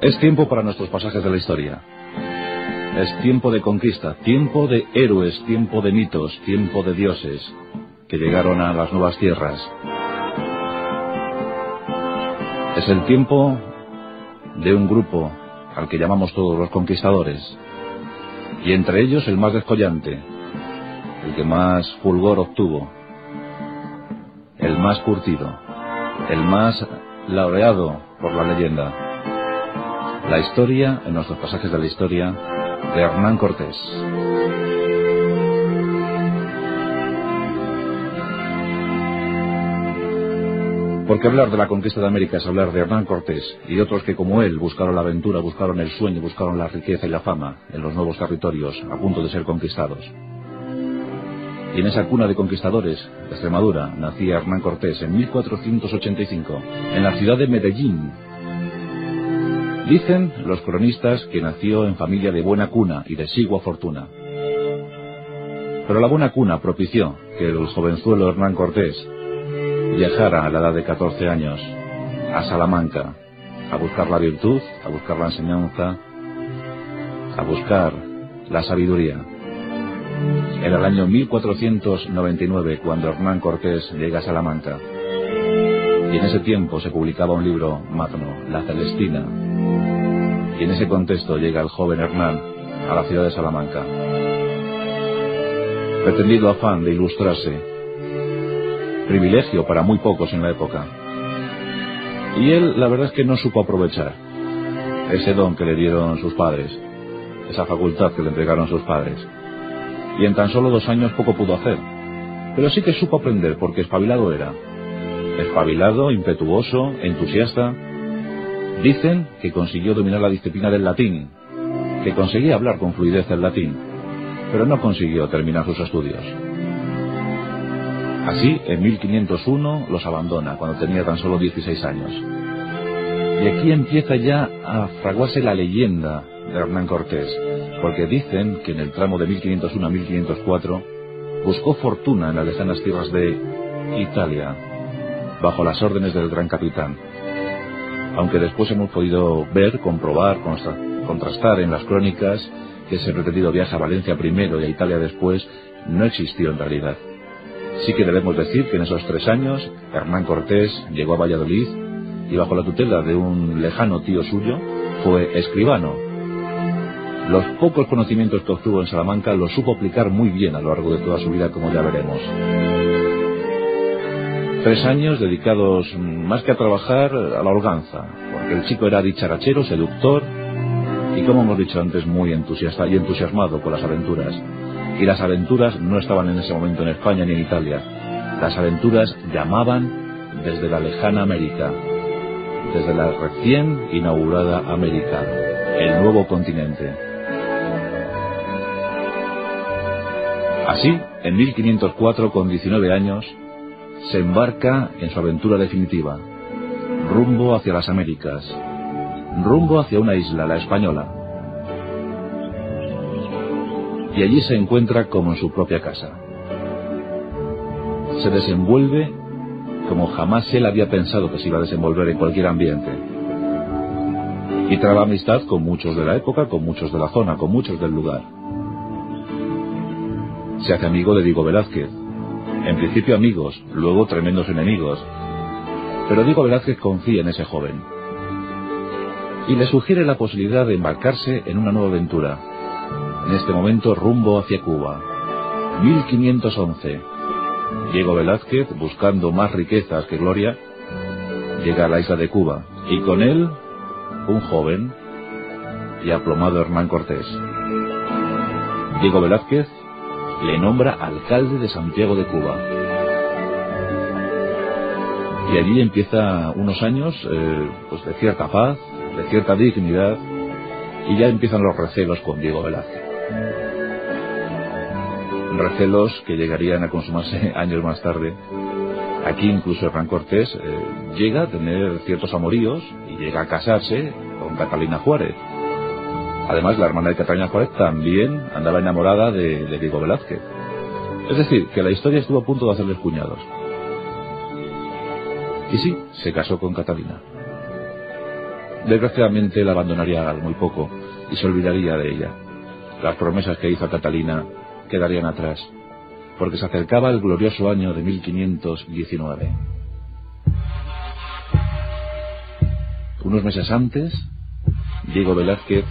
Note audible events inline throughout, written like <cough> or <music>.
Es tiempo para nuestros pasajes de la historia. Es tiempo de conquista, tiempo de héroes, tiempo de mitos, tiempo de dioses que llegaron a las nuevas tierras. Es el tiempo de un grupo al que llamamos todos los conquistadores, y entre ellos el más descollante, el que más fulgor obtuvo, el más curtido, el más laureado por la leyenda. La historia, en nuestros pasajes de la historia, de Hernán Cortés. Porque hablar de la conquista de América es hablar de Hernán Cortés y de otros que como él buscaron la aventura, buscaron el sueño, buscaron la riqueza y la fama en los nuevos territorios a punto de ser conquistados. Y en esa cuna de conquistadores de Extremadura nacía Hernán Cortés en 1485, en la ciudad de Medellín. Dicen los cronistas que nació en familia de buena cuna y de sigua fortuna. Pero la buena cuna propició que el jovenzuelo Hernán Cortés viajara a la edad de 14 años a Salamanca a buscar la virtud, a buscar la enseñanza, a buscar la sabiduría. Era el año 1499 cuando Hernán Cortés llega a Salamanca. Y en ese tiempo se publicaba un libro magno, La Celestina. Y en ese contexto llega el joven Hernán a la ciudad de Salamanca. Pretendido afán de ilustrarse privilegio para muy pocos en la época. Y él, la verdad es que no supo aprovechar ese don que le dieron sus padres, esa facultad que le entregaron sus padres. Y en tan solo dos años poco pudo hacer. Pero sí que supo aprender porque espabilado era. Espabilado, impetuoso, entusiasta. Dicen que consiguió dominar la disciplina del latín, que conseguía hablar con fluidez el latín, pero no consiguió terminar sus estudios. Así, en 1501 los abandona, cuando tenía tan solo 16 años. Y aquí empieza ya a fraguarse la leyenda de Hernán Cortés, porque dicen que en el tramo de 1501 a 1504 buscó fortuna en las lejanas tierras de Italia, bajo las órdenes del gran capitán. Aunque después hemos podido ver, comprobar, contrastar en las crónicas que ese pretendido viaje a Valencia primero y a Italia después no existió en realidad. Sí que debemos decir que en esos tres años Hernán Cortés llegó a Valladolid y bajo la tutela de un lejano tío suyo fue escribano. Los pocos conocimientos que obtuvo en Salamanca los supo aplicar muy bien a lo largo de toda su vida, como ya veremos. Tres años dedicados más que a trabajar a la holganza, porque el chico era dicharachero, seductor y, como hemos dicho antes, muy entusiasta y entusiasmado con las aventuras. Y las aventuras no estaban en ese momento en España ni en Italia. Las aventuras llamaban desde la lejana América, desde la recién inaugurada América, el nuevo continente. Así, en 1504, con 19 años, se embarca en su aventura definitiva, rumbo hacia las Américas, rumbo hacia una isla, la española, y allí se encuentra como en su propia casa. Se desenvuelve como jamás él había pensado que se iba a desenvolver en cualquier ambiente. Y traba amistad con muchos de la época, con muchos de la zona, con muchos del lugar. Se hace amigo de Diego Velázquez. En principio amigos, luego tremendos enemigos. Pero Diego Velázquez confía en ese joven. Y le sugiere la posibilidad de embarcarse en una nueva aventura, en este momento rumbo hacia Cuba. 1511. Diego Velázquez, buscando más riquezas que gloria, llega a la isla de Cuba y con él un joven y aplomado Hernán Cortés. Diego Velázquez le nombra alcalde de Santiago de Cuba. Y allí empieza unos años eh, pues de cierta paz, de cierta dignidad, y ya empiezan los recelos con Diego Velázquez. Recelos que llegarían a consumarse <laughs> años más tarde. Aquí incluso Hernán Cortés eh, llega a tener ciertos amoríos y llega a casarse con Catalina Juárez. Además, la hermana de Catalina Juárez también andaba enamorada de, de Diego Velázquez. Es decir, que la historia estuvo a punto de hacerles cuñados. Y sí, se casó con Catalina. Desgraciadamente la abandonaría muy poco y se olvidaría de ella. Las promesas que hizo a Catalina quedarían atrás, porque se acercaba el glorioso año de 1519. Unos meses antes, Diego Velázquez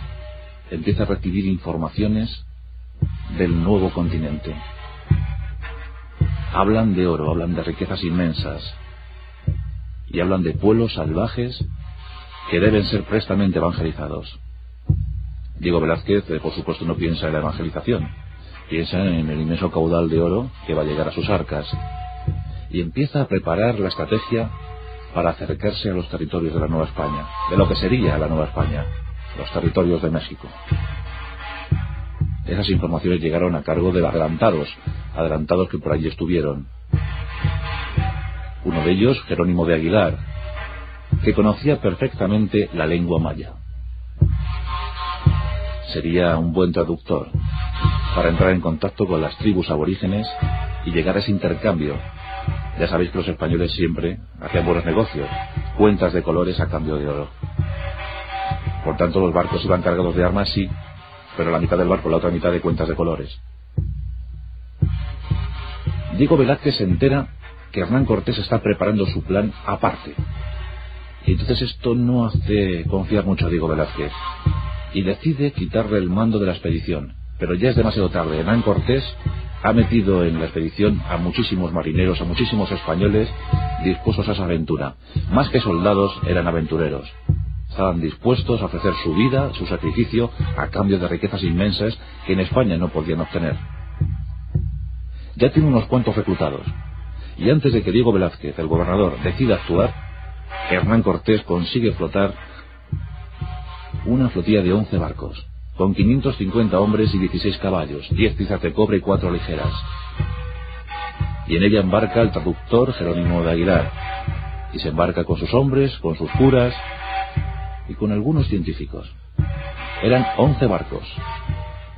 empieza a recibir informaciones del nuevo continente. Hablan de oro, hablan de riquezas inmensas y hablan de pueblos salvajes que deben ser prestamente evangelizados. Diego Velázquez, eh, por supuesto, no piensa en la evangelización, piensa en el inmenso caudal de oro que va a llegar a sus arcas y empieza a preparar la estrategia para acercarse a los territorios de la Nueva España, de lo que sería la Nueva España, los territorios de México. Esas informaciones llegaron a cargo de adelantados, adelantados que por allí estuvieron. Uno de ellos, Jerónimo de Aguilar, que conocía perfectamente la lengua maya. Sería un buen traductor para entrar en contacto con las tribus aborígenes y llegar a ese intercambio. Ya sabéis que los españoles siempre hacían buenos negocios, cuentas de colores a cambio de oro. Por tanto, los barcos iban cargados de armas, sí, pero la mitad del barco, la otra mitad de cuentas de colores. Diego Velázquez se entera que Hernán Cortés está preparando su plan aparte. Y entonces esto no hace confiar mucho a Diego Velázquez. Y decide quitarle el mando de la expedición. Pero ya es demasiado tarde. Hernán Cortés ha metido en la expedición a muchísimos marineros, a muchísimos españoles dispuestos a esa aventura. Más que soldados, eran aventureros estaban dispuestos a ofrecer su vida, su sacrificio, a cambio de riquezas inmensas que en España no podían obtener. Ya tiene unos cuantos reclutados, y antes de que Diego Velázquez, el gobernador, decida actuar, Hernán Cortés consigue flotar una flotilla de 11 barcos, con 550 hombres y 16 caballos, 10 piezas de cobre y 4 ligeras. Y en ella embarca el traductor Jerónimo de Aguilar, y se embarca con sus hombres, con sus curas, y con algunos científicos. Eran 11 barcos.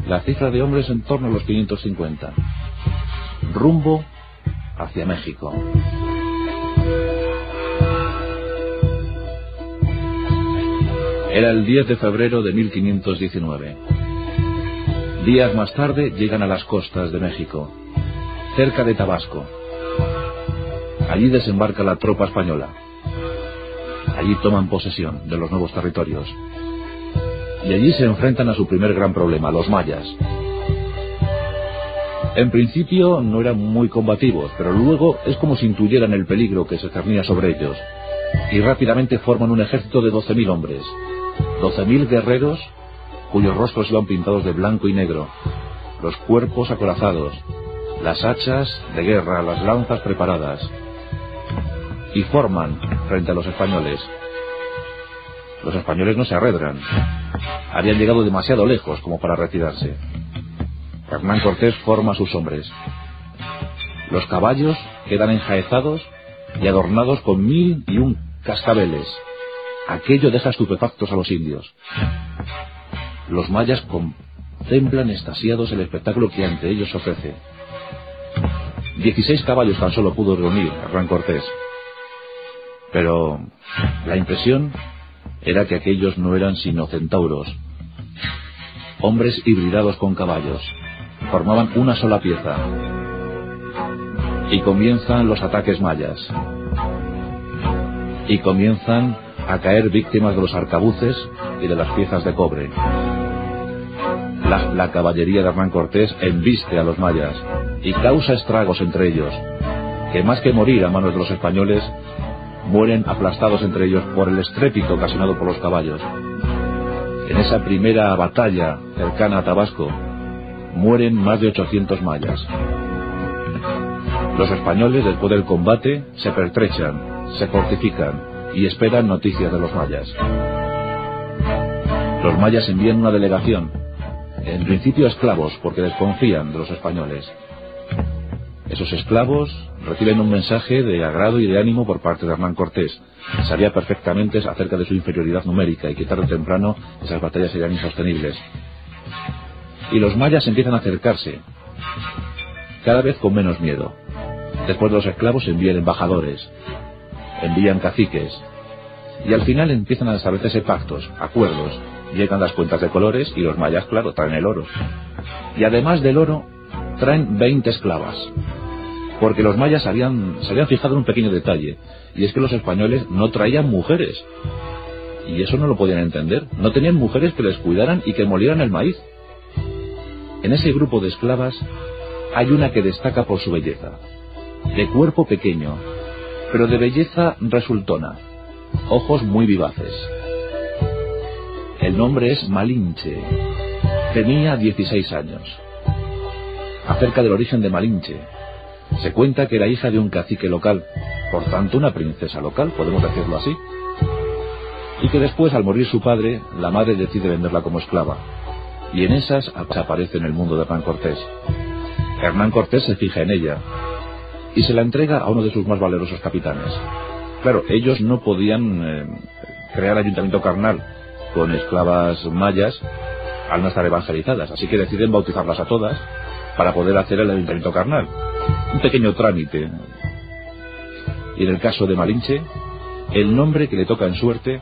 La cifra de hombres en torno a los 550. Rumbo hacia México. Era el 10 de febrero de 1519. Días más tarde llegan a las costas de México, cerca de Tabasco. Allí desembarca la tropa española. Allí toman posesión de los nuevos territorios. Y allí se enfrentan a su primer gran problema, los mayas. En principio no eran muy combativos, pero luego es como si intuyeran el peligro que se cernía sobre ellos. Y rápidamente forman un ejército de 12.000 hombres. 12.000 guerreros cuyos rostros iban pintados de blanco y negro, los cuerpos acorazados, las hachas de guerra, las lanzas preparadas, y forman frente a los españoles. Los españoles no se arredran. Habían llegado demasiado lejos como para retirarse. Hernán Cortés forma a sus hombres. Los caballos quedan enjaezados y adornados con mil y un cascabeles. Aquello deja estupefactos a los indios. Los mayas contemplan estasiados el espectáculo que ante ellos ofrece. Dieciséis caballos tan solo pudo reunir Hernán Cortés. Pero la impresión era que aquellos no eran sino centauros, hombres hibridados con caballos. Formaban una sola pieza. Y comienzan los ataques mayas. Y comienzan a caer víctimas de los arcabuces y de las piezas de cobre. La, la, caballería de Hernán Cortés embiste a los mayas y causa estragos entre ellos, que más que morir a manos de los españoles, mueren aplastados entre ellos por el estrépito ocasionado por los caballos. En esa primera batalla cercana a Tabasco, mueren más de 800 mayas. Los españoles, después del combate, se pertrechan, se fortifican y esperan noticias de los mayas. Los mayas envían una delegación, en principio esclavos, porque desconfían de los españoles. Esos esclavos reciben un mensaje de agrado y de ánimo por parte de Hernán Cortés. Sabía perfectamente acerca de su inferioridad numérica y que tarde o temprano esas batallas serían insostenibles. Y los mayas empiezan a acercarse, cada vez con menos miedo. Después de los esclavos envían embajadores, envían caciques, Y al final empiezan a establecerse pactos, acuerdos, llegan las cuentas de colores y los mayas, claro, traen el oro. Y además del oro, traen 20 esclavas. Porque los mayas habían, se habían fijado en un pequeño detalle, y es que los españoles no traían mujeres. Y eso no lo podían entender. No tenían mujeres que les cuidaran y que molieran el maíz. En ese grupo de esclavas hay una que destaca por su belleza. De cuerpo pequeño, pero de belleza resultona. Ojos muy vivaces. El nombre es Malinche. Tenía 16 años. Acerca del origen de Malinche, se cuenta que era hija de un cacique local, por tanto una princesa local, podemos decirlo así, y que después, al morir su padre, la madre decide venderla como esclava, y en esas aparece en el mundo de Hernán Cortés. Hernán Cortés se fija en ella, y se la entrega a uno de sus más valerosos capitanes. Claro, ellos no podían eh, crear ayuntamiento carnal con esclavas mayas al no estar evangelizadas, así que deciden bautizarlas a todas para poder hacer el ayuntamiento carnal. Un pequeño trámite. Y en el caso de Malinche, el nombre que le toca en suerte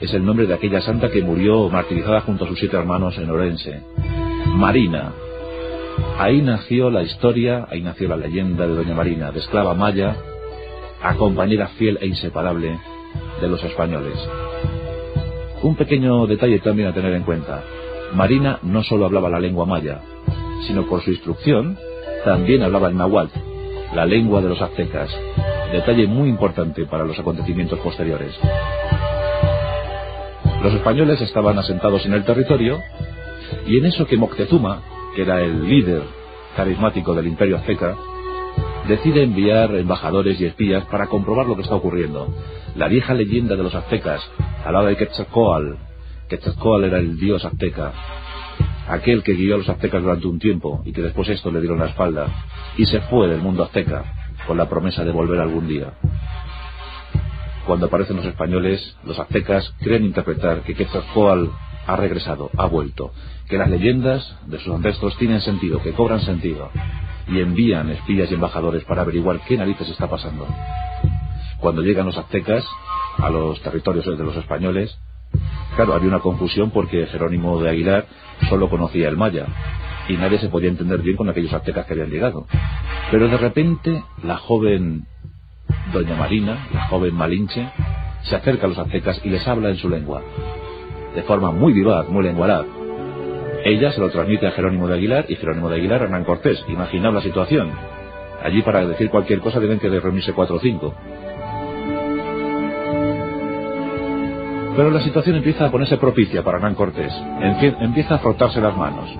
es el nombre de aquella santa que murió martirizada junto a sus siete hermanos en Orense. Marina. Ahí nació la historia, ahí nació la leyenda de Doña Marina, de esclava maya, a compañera fiel e inseparable de los españoles. Un pequeño detalle también a tener en cuenta. Marina no solo hablaba la lengua maya, sino por su instrucción también hablaba el náhuatl, la lengua de los aztecas, detalle muy importante para los acontecimientos posteriores. Los españoles estaban asentados en el territorio y en eso que Moctezuma, que era el líder carismático del imperio azteca, decide enviar embajadores y espías para comprobar lo que está ocurriendo. La vieja leyenda de los aztecas hablaba de Quetzalcoatl. Quetzalcoatl era el dios azteca, aquel que guió a los aztecas durante un tiempo y que después esto le dieron la espalda y se fue del mundo azteca con la promesa de volver algún día. Cuando aparecen los españoles, los aztecas creen interpretar que Quetzalcoatl ha regresado, ha vuelto, que las leyendas de sus ancestros tienen sentido, que cobran sentido, y envían espías y embajadores para averiguar qué narices está pasando. Cuando llegan los aztecas a los territorios de los españoles, claro, había una confusión porque Jerónimo de Aguilar solo conocía el maya y nadie se podía entender bien con aquellos aztecas que habían llegado. Pero de repente la joven doña Marina, la joven Malinche, se acerca a los aztecas y les habla en su lengua, de forma muy vivaz, muy lenguaraz. Ella se lo transmite a Jerónimo de Aguilar y Jerónimo de Aguilar a Hernán Cortés. Imaginad la situación. Allí para decir cualquier cosa deben que reunirse cuatro o cinco. Pero la situación empieza a ponerse propicia para Hernán Cortés. Empieza a frotarse las manos.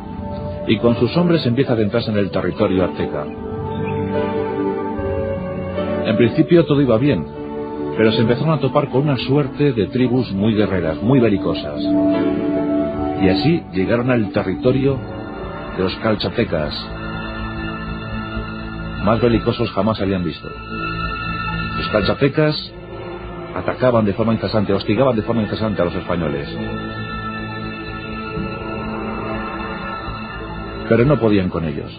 Y con sus hombres empieza a adentrarse en el territorio azteca. En principio todo iba bien, pero se empezaron a topar con una suerte de tribus muy guerreras, muy belicosas. Y así llegaron al territorio de los calchatecas. Más belicosos jamás habían visto. Los calchatecas atacaban de forma incesante, hostigaban de forma incesante a los españoles. Pero no podían con ellos.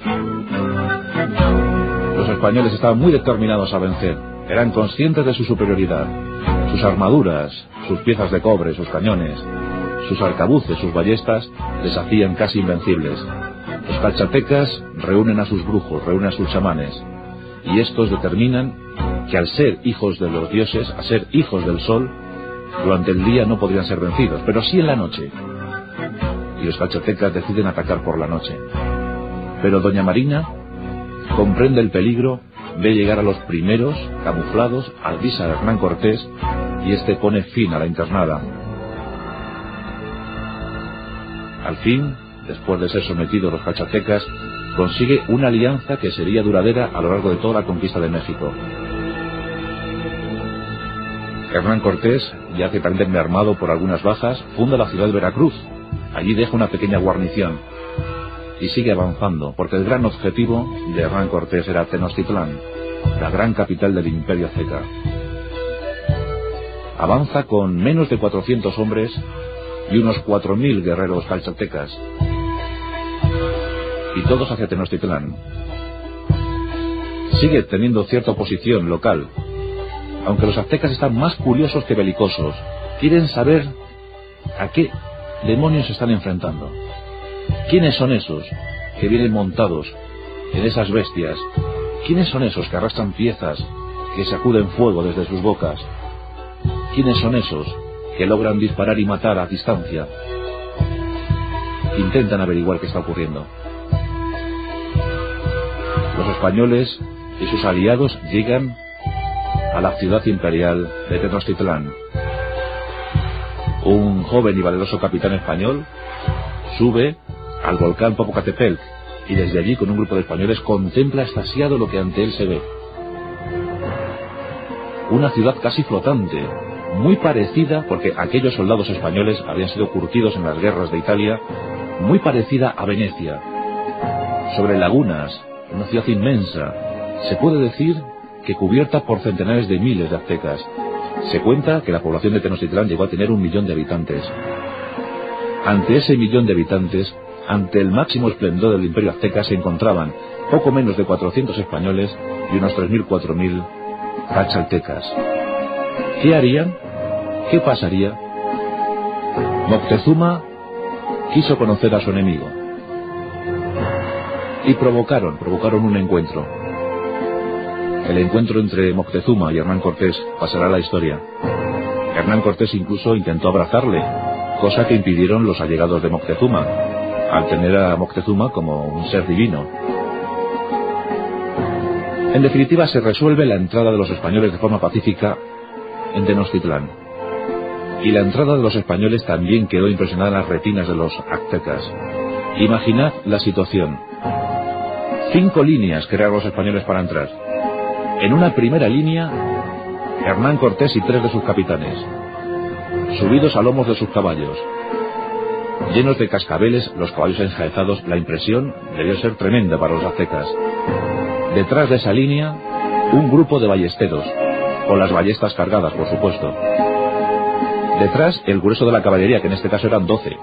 Los españoles estaban muy determinados a vencer. Eran conscientes de su superioridad. Sus armaduras, sus piezas de cobre, sus cañones, sus arcabuces, sus ballestas, les hacían casi invencibles. Los calchatecas reúnen a sus brujos, reúnen a sus chamanes, y estos determinan que al ser hijos de los dioses, a ser hijos del sol, durante el día no podrían ser vencidos, pero sí en la noche. Y los calchatecas deciden atacar por la noche. Pero doña Marina comprende el peligro, ve llegar a los primeros, camuflados, avisa a Hernán Cortés, y este pone fin a la internada. Al fin, después de ser sometidos los calchatecas, consigue una alianza que sería duradera a lo largo de toda la conquista de México. Hernán Cortés, ya que también armado por algunas bajas, funda la ciudad de Veracruz. Allí deja una pequeña guarnición y sigue avanzando, porque el gran objetivo de Hernán Cortés era Tenochtitlán, la gran capital del imperio azteca. Avanza con menos de 400 hombres y unos 4.000 guerreros calchatecas, y todos hacia Tenochtitlán. Sigue teniendo cierta oposición local, aunque los aztecas están más curiosos que belicosos, quieren saber a qué demonios se están enfrentando. ¿Quiénes son esos que vienen montados en esas bestias? ¿Quiénes son esos que arrastran piezas, que sacuden fuego desde sus bocas? ¿Quiénes son esos que logran disparar y matar a distancia? Intentan averiguar qué está ocurriendo. Los españoles y sus aliados llegan a la ciudad imperial de Tenochtitlán. Un joven y valeroso capitán español sube al volcán Popocatépetl y desde allí con un grupo de españoles contempla estasiado lo que ante él se ve. Una ciudad casi flotante, muy parecida, porque aquellos soldados españoles habían sido curtidos en las guerras de Italia, muy parecida a Venecia. Sobre lagunas, una ciudad inmensa, se puede decir que cubierta por centenares de miles de aztecas. Se cuenta que la población de Tenochtitlán llegó a tener un millón de habitantes. Ante ese millón de habitantes, ante el máximo esplendor del imperio azteca, se encontraban poco menos de 400 españoles y unos 3.000, 4.000 cachaltecas. ¿Qué harían? ¿Qué pasaría? Moctezuma quiso conocer a su enemigo. Y provocaron, provocaron un encuentro. El encuentro entre Moctezuma y Hernán Cortés pasará a la historia. Hernán Cortés incluso intentó abrazarle, cosa que impidieron los allegados de Moctezuma, al tener a Moctezuma como un ser divino. En definitiva, se resuelve la entrada de los españoles de forma pacífica en Tenochtitlán. Y la entrada de los españoles también quedó impresionada en las retinas de los aztecas. Imaginad la situación. Cinco líneas crearon los españoles para entrar. En una primera línea, Hernán Cortés y tres de sus capitanes, subidos a lomos de sus caballos. Llenos de cascabeles, los caballos enjaezados, la impresión debió ser tremenda para los aztecas. Detrás de esa línea, un grupo de ballesteros, con las ballestas cargadas, por supuesto. Detrás, el grueso de la caballería, que en este caso eran doce.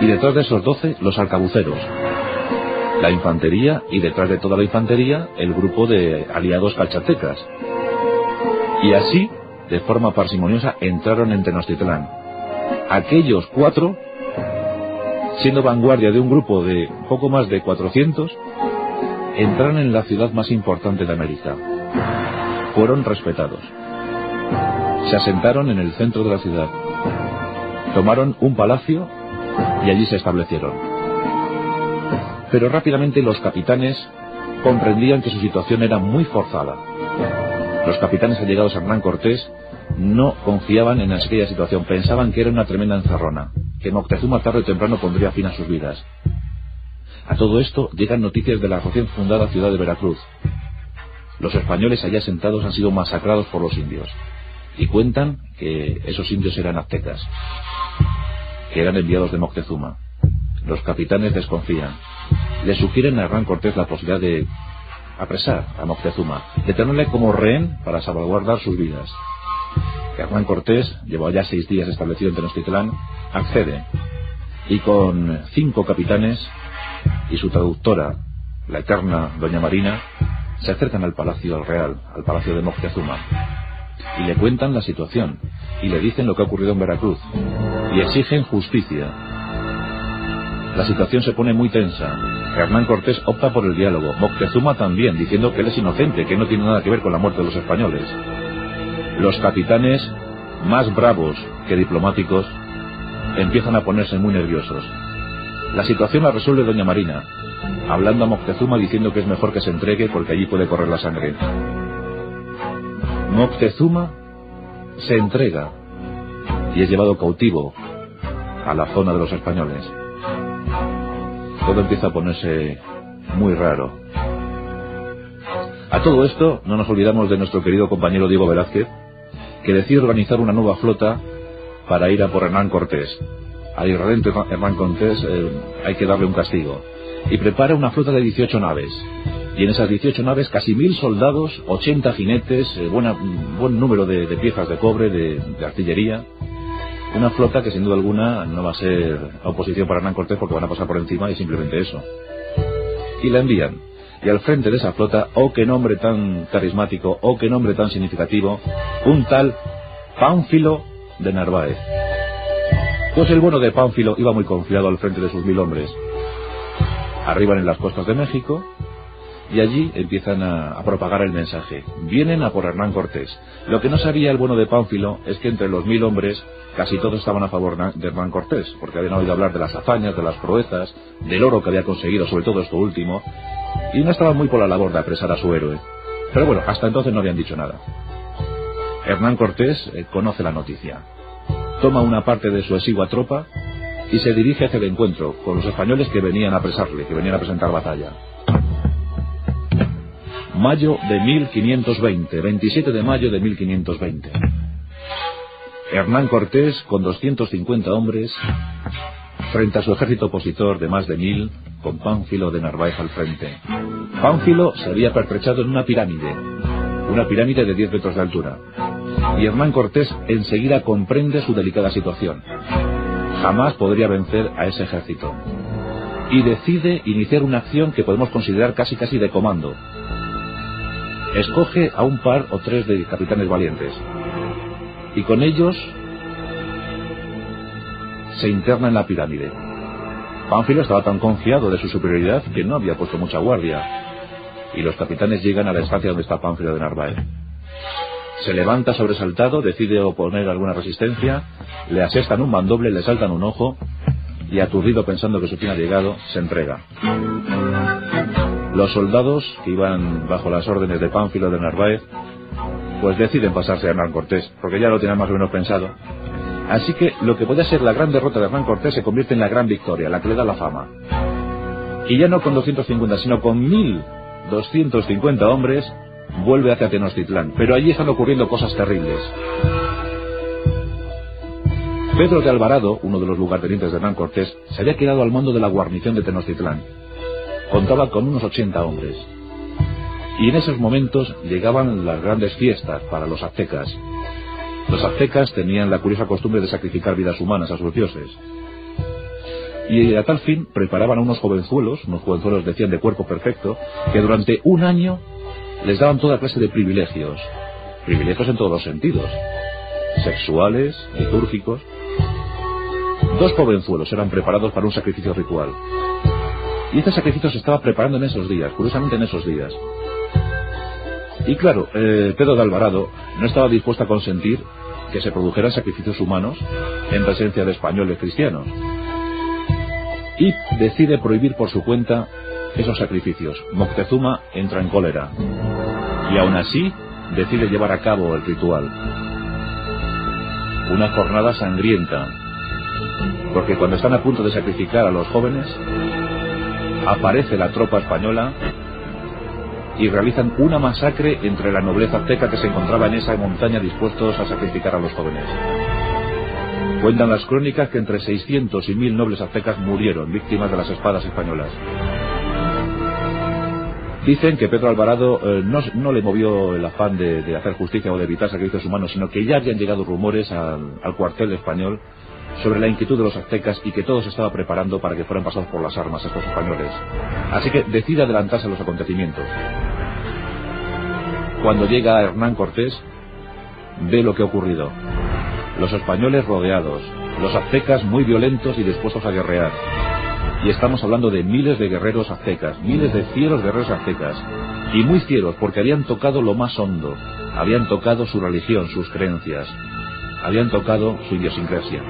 Y detrás de esos doce, los arcabuceros. La infantería y detrás de toda la infantería, el grupo de aliados calchatecas. Y así, de forma parsimoniosa, entraron en Tenochtitlán. Aquellos cuatro, siendo vanguardia de un grupo de poco más de 400, entraron en la ciudad más importante de América. Fueron respetados. Se asentaron en el centro de la ciudad. Tomaron un palacio y allí se establecieron. Pero rápidamente los capitanes comprendían que su situación era muy forzada. Los capitanes allegados a Hernán Cortés no confiaban en aquella situación, pensaban que era una tremenda encerrona, que Moctezuma tarde o temprano pondría fin a sus vidas. A todo esto llegan noticias de la recién fundada ciudad de Veracruz. Los españoles allá sentados han sido masacrados por los indios y cuentan que esos indios eran aztecas, que eran enviados de Moctezuma. Los capitanes desconfían. Le sugieren a Hernán Cortés la posibilidad de apresar a Moctezuma, de tenerle como rehén para salvaguardar sus vidas. Hernán Cortés, llevó ya seis días establecido en Tenochtitlán, accede y con cinco capitanes y su traductora, la eterna Doña Marina, se acercan al Palacio Real, al Palacio de Moctezuma y le cuentan la situación y le dicen lo que ha ocurrido en Veracruz y exigen justicia. La situación se pone muy tensa. Hernán Cortés opta por el diálogo, Moctezuma también, diciendo que él es inocente, que no tiene nada que ver con la muerte de los españoles. Los capitanes, más bravos que diplomáticos, empiezan a ponerse muy nerviosos. La situación la resuelve doña Marina, hablando a Moctezuma diciendo que es mejor que se entregue porque allí puede correr la sangre. Moctezuma se entrega y es llevado cautivo a la zona de los españoles. Todo empieza a ponerse muy raro. A todo esto no nos olvidamos de nuestro querido compañero Diego Velázquez, que decide organizar una nueva flota para ir a por Hernán Cortés. Al irredento Hernán Cortés eh, hay que darle un castigo. Y prepara una flota de 18 naves, y en esas 18 naves casi mil soldados, 80 jinetes, eh, buena, buen número de, piezas de cobre, de, artillería. Una flota que sin duda alguna no va a ser oposición para Hernán Cortés porque van a pasar por encima y simplemente eso. Y la envían. Y al frente de esa flota, oh qué nombre tan carismático, oh qué nombre tan significativo, un tal Pánfilo de Narváez. Pues el bueno de Pánfilo iba muy confiado al frente de sus mil hombres. Arriban en las costas de México y allí empiezan a, propagar el mensaje. Vienen a por Hernán Cortés. Lo que no sabía el bueno de Pánfilo es que entre los mil hombres casi todos estaban a favor de Hernán Cortés, porque habían oído hablar de las hazañas, de las proezas, del oro que había conseguido, sobre todo esto último, y no estaban muy por la labor de apresar a su héroe. Pero bueno, hasta entonces no habían dicho nada. Hernán Cortés eh, conoce la noticia. Toma una parte de su exigua tropa y se dirige hacia el encuentro con los españoles que venían a apresarle, que venían a presentar batalla. Mayo de 1520, 27 de mayo de 1520. Hernán Cortés, con 250 hombres, frente a su ejército opositor de más de mil, con Pánfilo de Narváez al frente. Pánfilo se había pertrechado en una pirámide, una pirámide de 10 metros de altura, y Hernán Cortés enseguida comprende su delicada situación. Jamás podría vencer a ese ejército. Y decide iniciar una acción que podemos considerar casi casi de comando. Escoge a un par o tres de capitanes valientes. Y con ellos se interna en la pirámide. Pánfilo estaba tan confiado de su superioridad que no había puesto mucha guardia. Y los capitanes llegan a la estancia donde está Pánfilo de Narváez. Se levanta sobresaltado, decide oponer alguna resistencia, le asestan un mandoble, le saltan un ojo y aturdido pensando que su fin ha llegado, se entrega. Los soldados, que iban bajo las órdenes de Pánfilo de Narváez, pues deciden pasarse a Hernán Cortés, porque ya lo tenían más o menos pensado. Así que lo que puede ser la gran derrota de Hernán Cortés se convierte en la gran victoria, la que le da la fama. Y ya no con 250, sino con 1250 hombres, vuelve hacia Tenochtitlán, pero allí están ocurriendo cosas terribles. Pedro de Alvarado, uno de los lugartenientes de Hernán Cortés, se había quedado al mando de la guarnición de Tenochtitlán. Contaba con unos 80 hombres. Y en esos momentos llegaban las grandes fiestas para los aztecas. Los aztecas tenían la curiosa costumbre de sacrificar vidas humanas a sus dioses. Y a tal fin preparaban a unos jovenzuelos, unos jovenzuelos decían de cuerpo perfecto, que durante un año les daban toda clase de privilegios, privilegios en todos los sentidos, sexuales, litúrgicos. Dos jovenzuelos eran preparados para un sacrificio ritual. Y este sacrificio se estaba preparando en esos días, curiosamente en esos días. Y claro, eh, Pedro de Alvarado no estaba dispuesto a consentir que se produjeran sacrificios humanos en presencia de españoles cristianos. Y decide prohibir por su cuenta esos sacrificios. Moctezuma entra en cólera. Y aún así decide llevar a cabo el ritual. Una jornada sangrienta. Porque cuando están a punto de sacrificar a los jóvenes, aparece la tropa española y realizan una masacre entre la nobleza azteca que se encontraba en esa montaña dispuestos a sacrificar a los jóvenes. Cuentan las crónicas que entre 600 y 1000 nobles aztecas murieron víctimas de las espadas españolas. Dicen que Pedro Alvarado eh, no, le movió el afán de, hacer justicia o de evitar sacrificios humanos, sino que ya habían llegado rumores al, cuartel español sobre la inquietud de los aztecas y que todo se estaba preparando para que fueran pasados por las armas estos españoles. Así que decide adelantarse a los acontecimientos. Cuando llega Hernán Cortés, ve lo que ha ocurrido. Los españoles rodeados, los aztecas muy violentos y dispuestos a guerrear y estamos hablando de miles de guerreros aztecas, miles de fieros guerreros aztecas. Y muy fieros porque habían tocado lo más hondo. Habían tocado su religión, sus creencias. Habían tocado su idiosincrasia.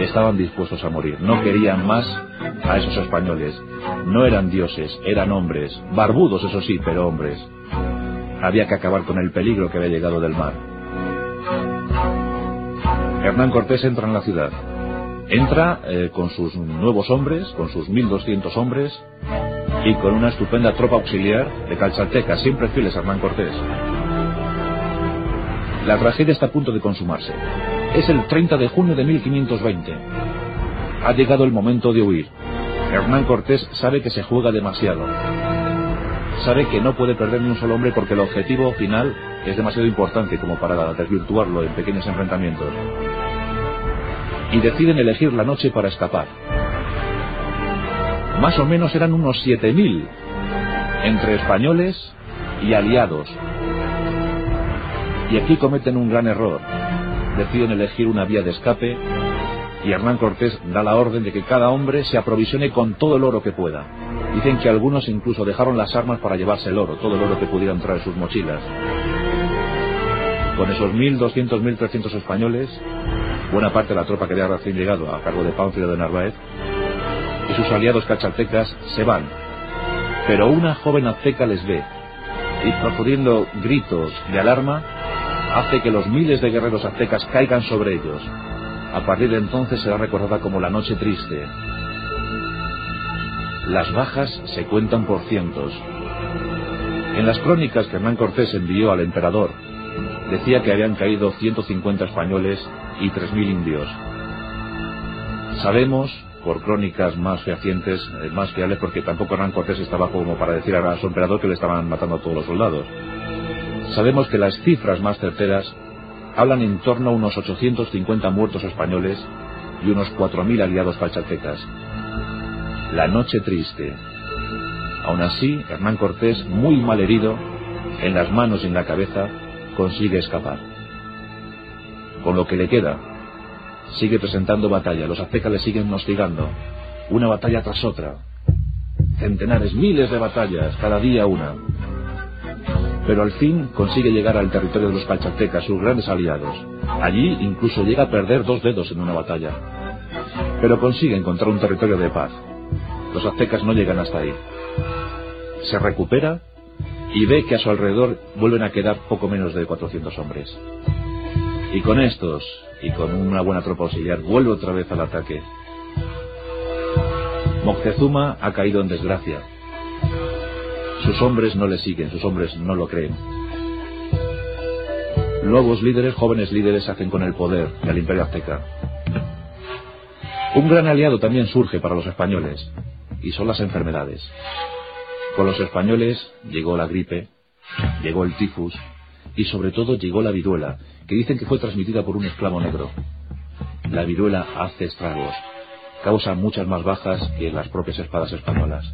Estaban dispuestos a morir. No querían más a esos españoles. No eran dioses, eran hombres. Barbudos, eso sí, pero hombres. Había que acabar con el peligro que había llegado del mar. Hernán Cortés entra en la ciudad. Entra eh, con sus nuevos hombres, con sus 1200 hombres y con una estupenda tropa auxiliar de calchaltecas, siempre fieles a Hernán Cortés. La tragedia está a punto de consumarse. Es el 30 de junio de 1520. Ha llegado el momento de huir. Hernán Cortés sabe que se juega demasiado. Sabe que no puede perder ni un solo hombre porque el objetivo final es demasiado importante como para desvirtuarlo en pequeños enfrentamientos y deciden elegir la noche para escapar. Más o menos eran unos 7.000 entre españoles y aliados. Y aquí cometen un gran error. deciden elegir una vía de escape y Hernán Cortés da la orden de que cada hombre se aprovisione con todo el oro que pueda. Dicen que algunos incluso dejaron las armas para llevarse el oro, todo el oro que pudiera entrar en sus mochilas. Con esos 1.200, 1.300 españoles, buena parte de la tropa que había recién llegado a cargo de Pánfilo de Narváez, y sus aliados cachaltecas se van. Pero una joven azteca les ve y profiriendo gritos de alarma, hace que los miles de guerreros aztecas caigan sobre ellos. A partir de entonces será recordada como la noche triste. Las bajas se cuentan por cientos. En las crónicas que Hernán Cortés envió al emperador, decía que habían caído 150 españoles y 3.000 indios. Sabemos por crónicas más fehacientes, eh, más fiables, porque tampoco Hernán Cortés estaba como para decir a su emperador que le estaban matando a todos los soldados. Sabemos que las cifras más certeras hablan en torno a unos 850 muertos españoles y unos 4.000 aliados falchatecas. La noche triste. Aún así, Hernán Cortés, muy mal herido, en las manos y en la cabeza, consigue escapar. Con lo que le queda, sigue presentando batalla, los aztecas le siguen hostigando, una batalla tras otra, centenares, miles de batallas, cada día una. Pero al fin consigue llegar al territorio de los calchatecas, sus grandes aliados. Allí incluso llega a perder dos dedos en una batalla. Pero consigue encontrar un territorio de paz. Los aztecas no llegan hasta ahí. Se recupera y ve que a su alrededor vuelven a quedar poco menos de 400 hombres. Y con estos y con una buena tropa auxiliar vuelve otra vez al ataque. Moctezuma ha caído en desgracia. Sus hombres no le siguen, sus hombres no lo creen. Nuevos líderes, jóvenes líderes, hacen con el poder del imperio azteca. Un gran aliado también surge para los españoles, y son las enfermedades. Con los españoles llegó la gripe, llegó el tifus, y sobre todo llegó la viruela, que dicen que fue transmitida por un esclavo negro. La viruela hace estragos, causa muchas más bajas que las propias espadas españolas.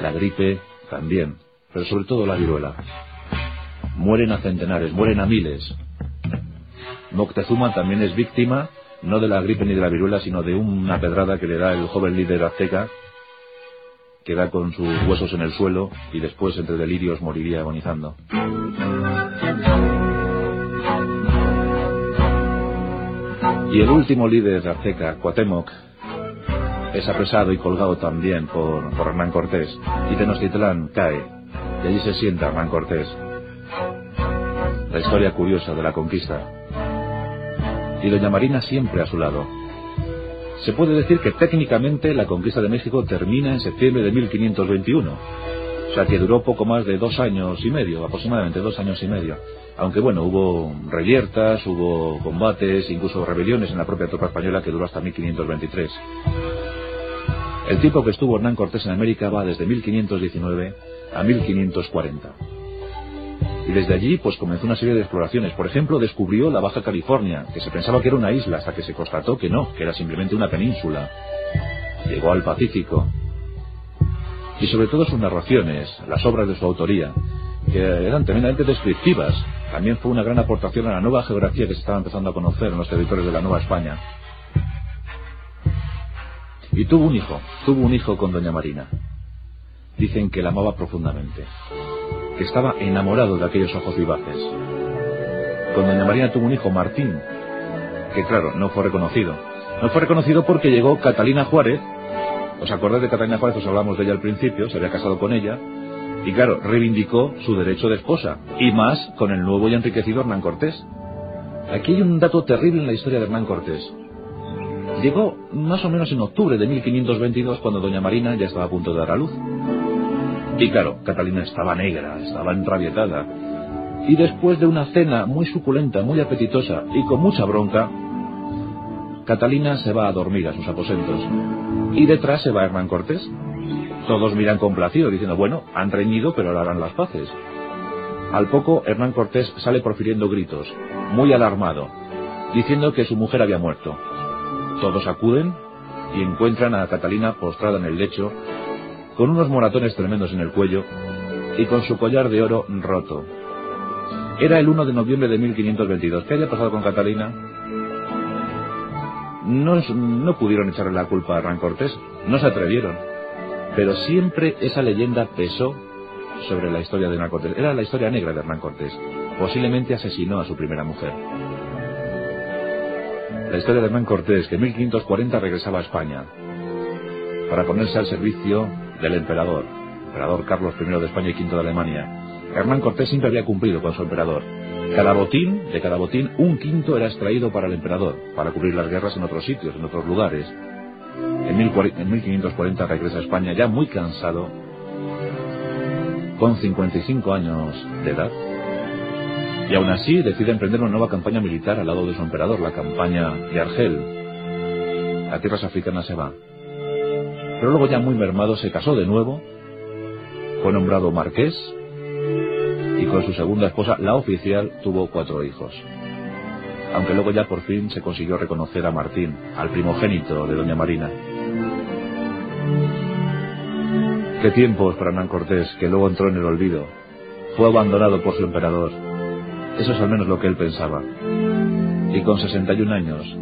La gripe también, pero sobre todo la viruela. Mueren a centenares, mueren a miles. Moctezuma también es víctima no de la gripe ni de la viruela, sino de una pedrada que le da el joven líder azteca, que da con sus huesos en el suelo y después entre delirios moriría agonizando. Y el último líder de azteca, Cuauhtémoc, es apresado y colgado también por, Hernán Cortés. Y Tenochtitlán cae, y allí se sienta Hernán Cortés. La historia curiosa de la conquista. Y Doña Marina siempre a su lado. Se puede decir que técnicamente la conquista de México termina en septiembre de 1521. O sea que duró poco más de dos años y medio, aproximadamente dos años y medio aunque bueno, hubo reyertas, hubo combates, incluso rebeliones en la propia tropa española que duró hasta 1523. El tiempo que estuvo Hernán Cortés en América va desde 1519 a 1540. Y desde allí pues comenzó una serie de exploraciones. Por ejemplo, descubrió la Baja California, que se pensaba que era una isla hasta que se constató que no, que era simplemente una península. Llegó al Pacífico. Y sobre todo sus narraciones, las obras de su autoría, que eran tremendamente descriptivas, también fue una gran aportación a la nueva geografía que se estaba empezando a conocer en los territorios de la Nueva España. Y tuvo un hijo, tuvo un hijo con doña Marina. Dicen que la amaba profundamente, que estaba enamorado de aquellos ojos vivaces. Con doña Marina tuvo un hijo, Martín, que claro, no fue reconocido. No fue reconocido porque llegó Catalina Juárez, ¿os acordáis de Catalina Juárez? Os hablamos de ella al principio, se había casado con ella, y claro, reivindicó su derecho de esposa, y más con el nuevo y enriquecido Hernán Cortés. Aquí hay un dato terrible en la historia de Hernán Cortés. Llegó más o menos en octubre de 1522 cuando doña Marina ya estaba a punto de dar a luz. Y claro, Catalina estaba negra, estaba enrabietada. Y después de una cena muy suculenta, muy apetitosa y con mucha bronca, Catalina se va a dormir a sus aposentos. Y detrás se va Hernán Cortés, todos miran complacidos, diciendo, bueno, han reñido, pero ahora harán las paces. Al poco, Hernán Cortés sale profiriendo gritos, muy alarmado, diciendo que su mujer había muerto. Todos acuden y encuentran a Catalina postrada en el lecho, con unos moratones tremendos en el cuello y con su collar de oro roto. Era el 1 de noviembre de 1522. ¿Qué había pasado con Catalina? No, no pudieron echarle la culpa a Hernán Cortés, no se atrevieron. Pero siempre esa leyenda pesó sobre la historia de Hernán Cortés. Era la historia negra de Hernán Cortés. Posiblemente asesinó a su primera mujer. La historia de Hernán Cortés, que en 1540 regresaba a España para ponerse al servicio del emperador, emperador Carlos I de España y V de Alemania. Hernán Cortés siempre había cumplido con su emperador. Cada botín, de cada botín, un quinto era extraído para el emperador, para cubrir las guerras en otros sitios, en otros lugares. En, 1540 regresa a España ya muy cansado, con 55 años de edad, y aún así decide emprender una nueva campaña militar al lado de su emperador, la campaña de Argel. A tierras africanas se va. Pero luego ya muy mermado se casó de nuevo, fue nombrado marqués y con su segunda esposa, la oficial, tuvo cuatro hijos. Aunque luego ya por fin se consiguió reconocer a Martín, al primogénito de Doña Marina. Qué tiempos para Hernán Cortés, que luego entró en el olvido. Fue abandonado por su emperador. Eso es al menos lo que él pensaba. Y con 61 años,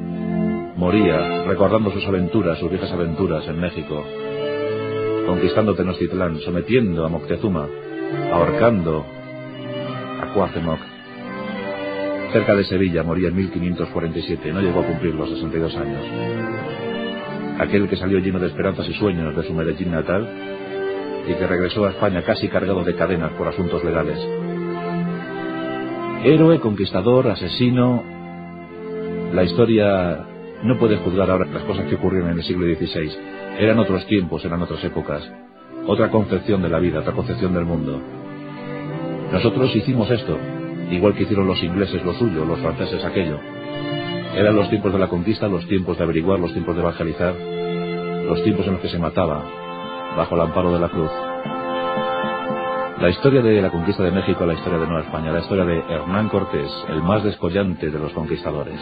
moría recordando sus aventuras, sus viejas aventuras en México, conquistando Tenochtitlán, sometiendo a Moctezuma, ahorcando a Cuauhtémoc. Cerca de Sevilla moría en 1547, no llegó a cumplir los 62 años. Aquel que salió lleno de esperanzas y sueños de su Medellín natal y que regresó a España casi cargado de cadenas por asuntos legales. Héroe, conquistador, asesino. La historia no puede juzgar ahora las cosas que ocurrieron en el siglo XVI. Eran otros tiempos, eran otras épocas. Otra concepción de la vida, otra concepción del mundo. Nosotros hicimos esto, igual que hicieron los ingleses lo suyo, los franceses aquello. Eran los tiempos de la conquista, los tiempos de averiguar, los tiempos de evangelizar, los tiempos en los que se mataba bajo el amparo de la cruz. La historia de la conquista de México, la historia de Nueva España, la historia de Hernán Cortés, el más descollante de los conquistadores.